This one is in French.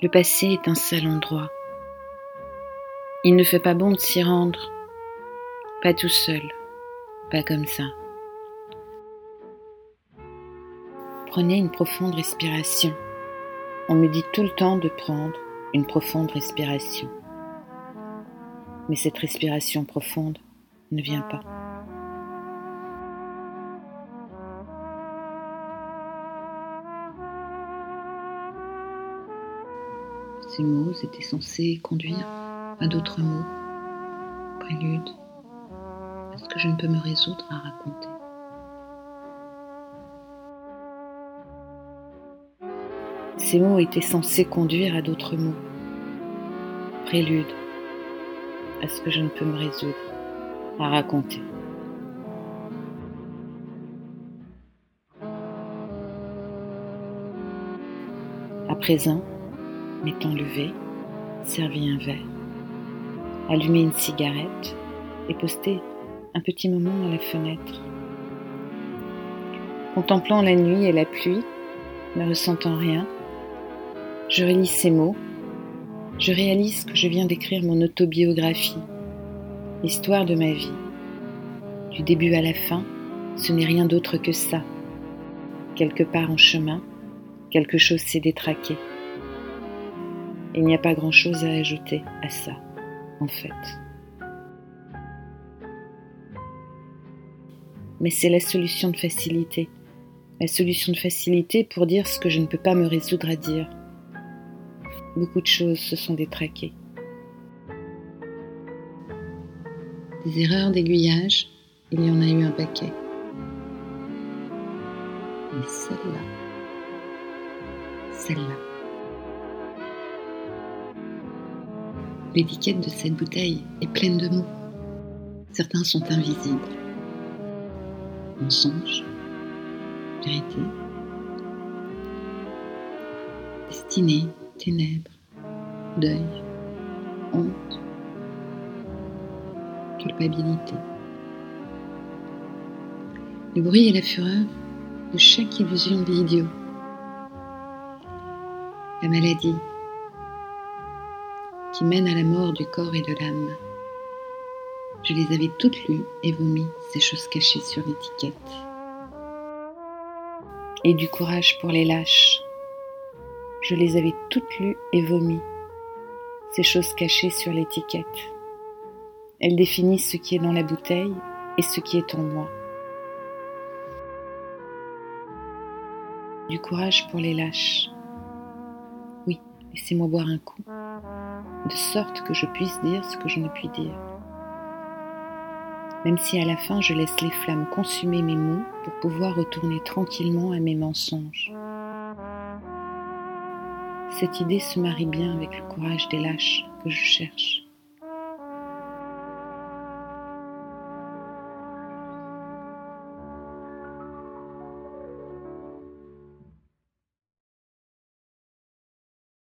Le passé est un sale endroit. Il ne fait pas bon de s'y rendre. Pas tout seul, pas comme ça. Prenez une profonde respiration. On me dit tout le temps de prendre une profonde respiration. Mais cette respiration profonde ne vient pas. Ces mots étaient censés conduire à d'autres mots, prélude à ce que je ne peux me résoudre à raconter. Ces mots étaient censés conduire à d'autres mots, prélude à ce que je ne peux me résoudre à raconter. À présent, m'étant levé, servi un verre, allumé une cigarette et posté un petit moment à la fenêtre. Contemplant la nuit et la pluie, ne ressentant rien, je relis ces mots, je réalise que je viens d'écrire mon autobiographie, l'histoire de ma vie. Du début à la fin, ce n'est rien d'autre que ça. Quelque part en chemin, quelque chose s'est détraqué. Il n'y a pas grand-chose à ajouter à ça, en fait. Mais c'est la solution de facilité. La solution de facilité pour dire ce que je ne peux pas me résoudre à dire. Beaucoup de choses se sont détraquées. Des erreurs d'aiguillage, il y en a eu un paquet. Mais celle-là, celle-là. L'étiquette de cette bouteille est pleine de mots. Certains sont invisibles. Mensonge, vérité, destinée, ténèbres, deuil, honte, culpabilité. Le bruit et la fureur de chaque illusion de l'idiot. La maladie qui mène à la mort du corps et de l'âme. Je les avais toutes lues et vomi ces choses cachées sur l'étiquette. Et du courage pour les lâches je les avais toutes lues et vomies, ces choses cachées sur l'étiquette. Elles définissent ce qui est dans la bouteille et ce qui est en moi. Du courage pour les lâches. Oui, laissez-moi boire un coup, de sorte que je puisse dire ce que je ne puis dire. Même si à la fin je laisse les flammes consumer mes mots pour pouvoir retourner tranquillement à mes mensonges. Cette idée se marie bien avec le courage des lâches que je cherche.